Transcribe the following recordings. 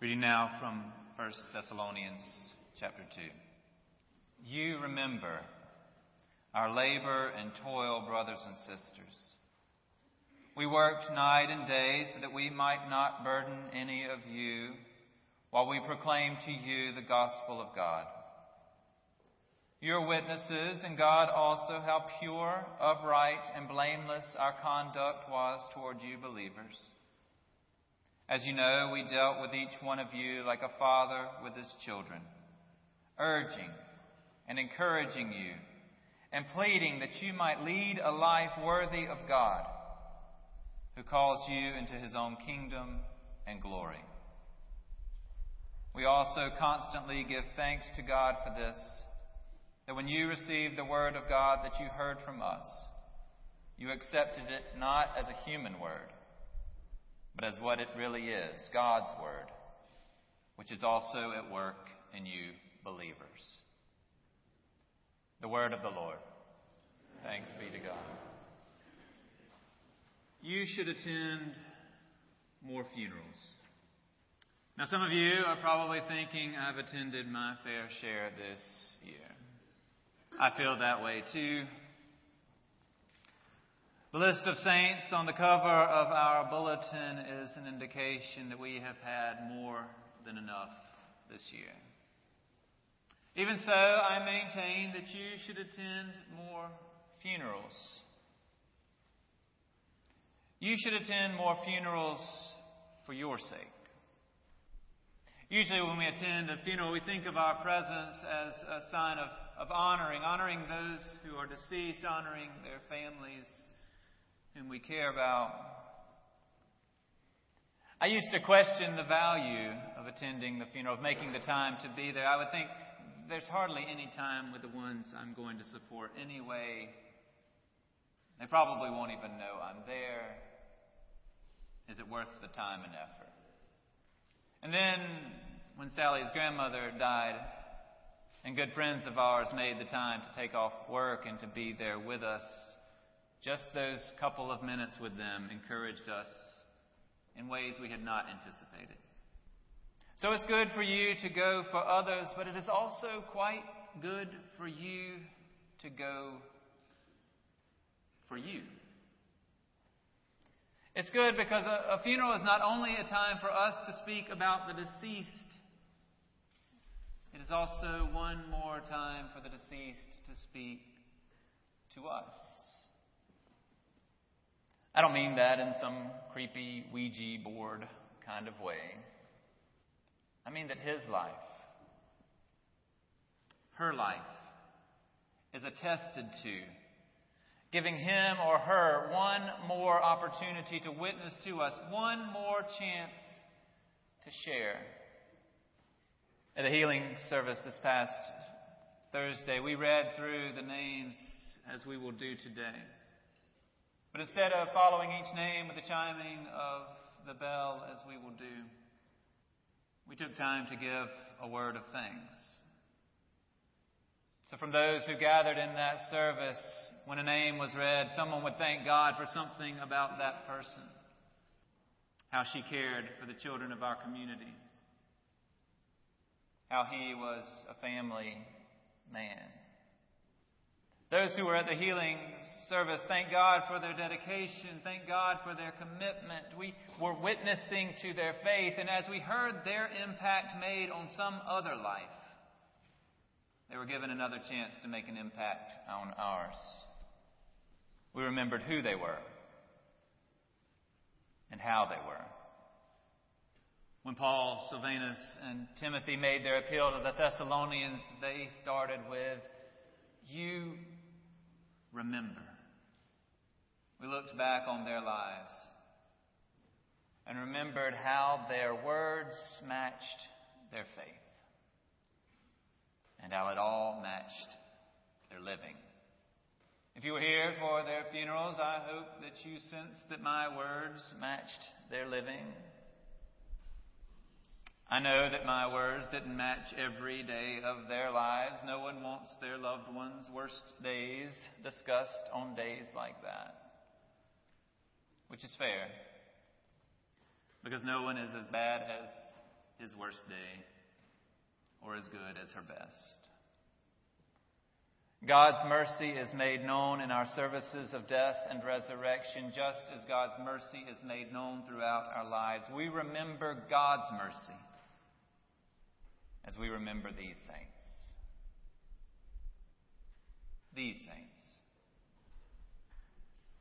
Reading now from 1 Thessalonians chapter 2. You remember our labor and toil, brothers and sisters. We worked night and day so that we might not burden any of you while we proclaim to you the gospel of God. You're witnesses, and God also, how pure, upright, and blameless our conduct was toward you believers. As you know, we dealt with each one of you like a father with his children, urging and encouraging you, and pleading that you might lead a life worthy of God, who calls you into his own kingdom and glory. We also constantly give thanks to God for this, that when you received the word of God that you heard from us, you accepted it not as a human word but as what it really is God's Word, which is also at work in you believers. The Word of the Lord. Thanks be to God. You should attend more funerals. Now, some of you are probably thinking, I've attended my fair share this year. I feel that way too. The list of saints on the cover of our bulletin is an indication that we have had more than enough this year. Even so, I maintain that you should attend more funerals. You should attend more funerals for your sake. Usually, when we attend a funeral, we think of our presence as a sign of, of honoring, honoring those who are deceased, honoring their families whom we care about. I used to question the value of attending the funeral, of making the time to be there. I would think there's hardly any time with the ones I'm going to support anyway. They probably won't even know I'm there. Is it worth the time and effort? And then, when Sally's grandmother died, and good friends of ours made the time to take off work and to be there with us, just those couple of minutes with them encouraged us in ways we had not anticipated. So it's good for you to go for others, but it is also quite good for you to go for you. It's good because a, a, funeral is not only a time for us to speak about the deceased, it is also one more time for the deceased to speak to us. I don't mean that in some creepy Ouija board kind of way. I mean that his life, her life, is attested to, giving him or her one more opportunity to witness to us, one more chance to share. At a healing service this past Thursday, we read through the names as we will do today. But instead of following each name with the chiming of the bell as we will do, we took time to give a word of thanks. So, from those who gathered in that service, when a name was read, someone would thank God for something about that person. How she cared for the children of our community. How he was a family man. Those who were at the healing service, thank God for their dedication. Thank God for their commitment. We were witnessing to their faith, and as we heard their impact made on some other life, they were given another chance to make an impact on ours. We remembered who they were and how they were. When Paul, Silvanus, and Timothy made their appeal to the Thessalonians, they started with, You remember. We looked back on their lives and remembered how their words matched their faith and how it all matched their living. If you were here for their funerals, I hope that you sensed that my words matched their living. I know that my words didn't match every day of their lives. No one wants their loved ones' worst days discussed on days like that which is fair, because no one is as bad as his worst day or as good as her best. God's mercy is made known in our services of death and resurrection, just as God's mercy is made known throughout our lives. We remember God's mercy as we remember these saints. These saints.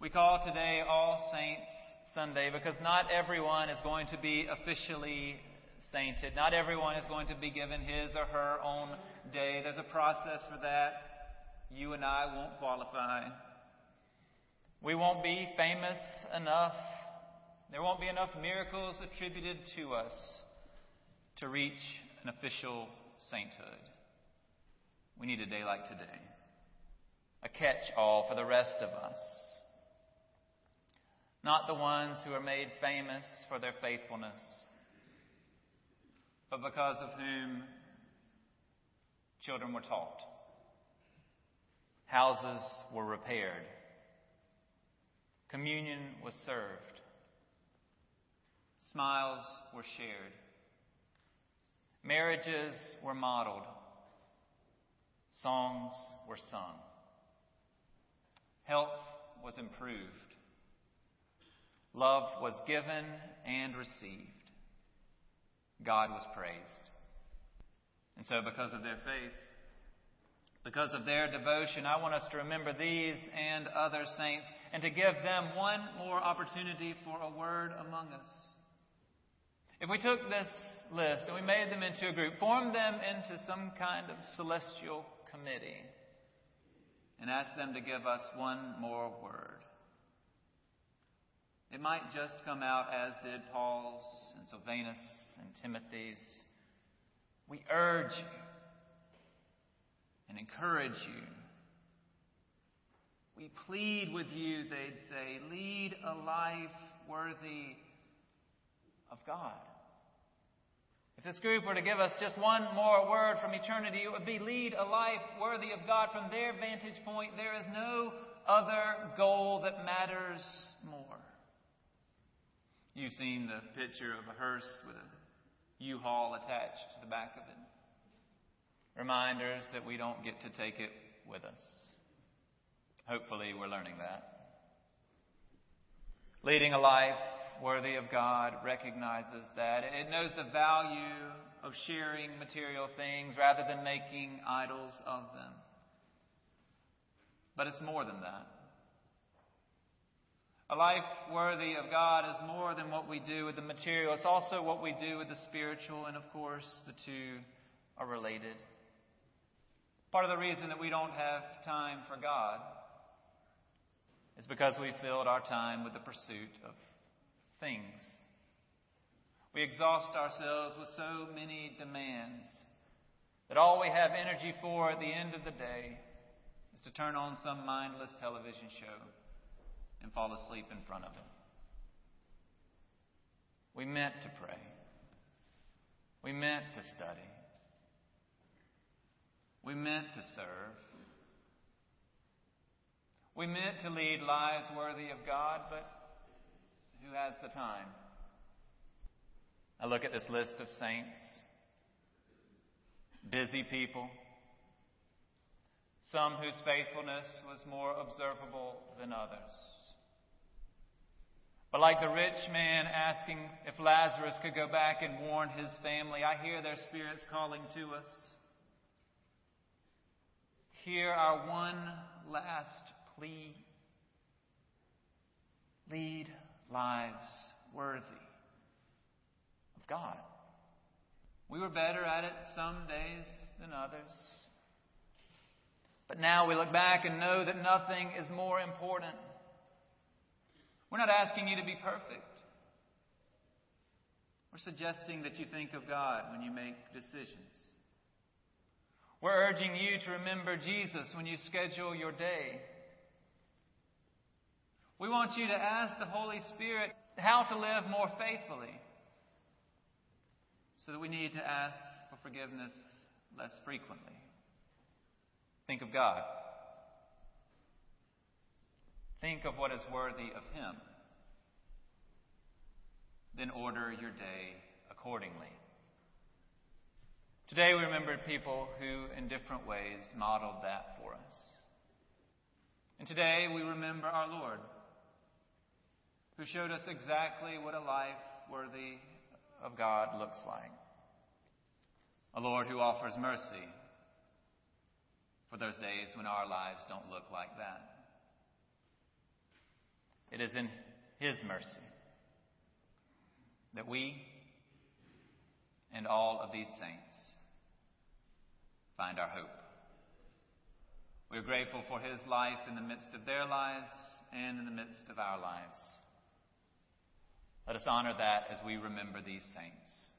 We call today All Saints Sunday because not everyone is going to be officially sainted. Not everyone is going to be given his or her own day. There's a process for that. You and I won't qualify. We won't be famous enough. There won't be enough miracles attributed to us to reach an official sainthood. We need a day like today, a catch all for the rest of us. Not the ones who are made famous for their faithfulness, but because of whom children were taught, houses were repaired, communion was served, smiles were shared, marriages were modeled, songs were sung, health was improved, love was given and received. God was praised. And so, because of their faith, because of their devotion, I want us to remember these and other saints and to give them one more opportunity for a word among us. If we took this list and we made them into a group, formed them into some kind of celestial committee, and asked them to give us one more word, it might just come out as did Paul's and Silvanus and Timothy's. We urge you and encourage you. We plead with you, they'd say, lead a life worthy of God. If this group were to give us just one more word from eternity, it would be lead a life worthy of God. From their vantage point, there is no other goal that matters more. You've seen the picture of a hearse with a U-Haul attached to the back of it. Reminders that we don't get to take it with us. Hopefully, we're learning that. Leading a life worthy of God recognizes that. It knows the value of sharing material things rather than making idols of them. But it's more than that. A life worthy of God is more than what we do with the material. It's also what we do with the spiritual, and of course, the two are related. Part of the reason that we don't have time for God is because we filled our time with the pursuit of things. We exhaust ourselves with so many demands that all we have energy for at the end of the day is to turn on some mindless television show and fall asleep in front of it. We meant to pray. We meant to study. We meant to serve. We meant to lead lives worthy of God, but who has the time? I look at this list of saints, busy people, some whose faithfulness was more observable than others. But like the rich man asking if Lazarus could go back and warn his family, I hear their spirits calling to us. Hear our one last plea. Lead lives worthy of God. We were better at it some days than others. But now we look back and know that nothing is more important we're not asking you to be perfect. We're suggesting that you think of God when you make decisions. We're urging you to remember Jesus when you schedule your day. We want you to ask the Holy Spirit how to live more faithfully so that we need to ask for forgiveness less frequently. Think of God. Think of what is worthy of Him. Then order your day accordingly. Today we remember people who, in different ways, modeled that for us. And today we remember our Lord, who showed us exactly what a life worthy of God looks like. A Lord who offers mercy for those days when our lives don't look like that. It is in His mercy that we and all of these saints find our hope. We're grateful for His life in the midst of their lives and in the midst of our lives. Let us honor that as we remember these saints.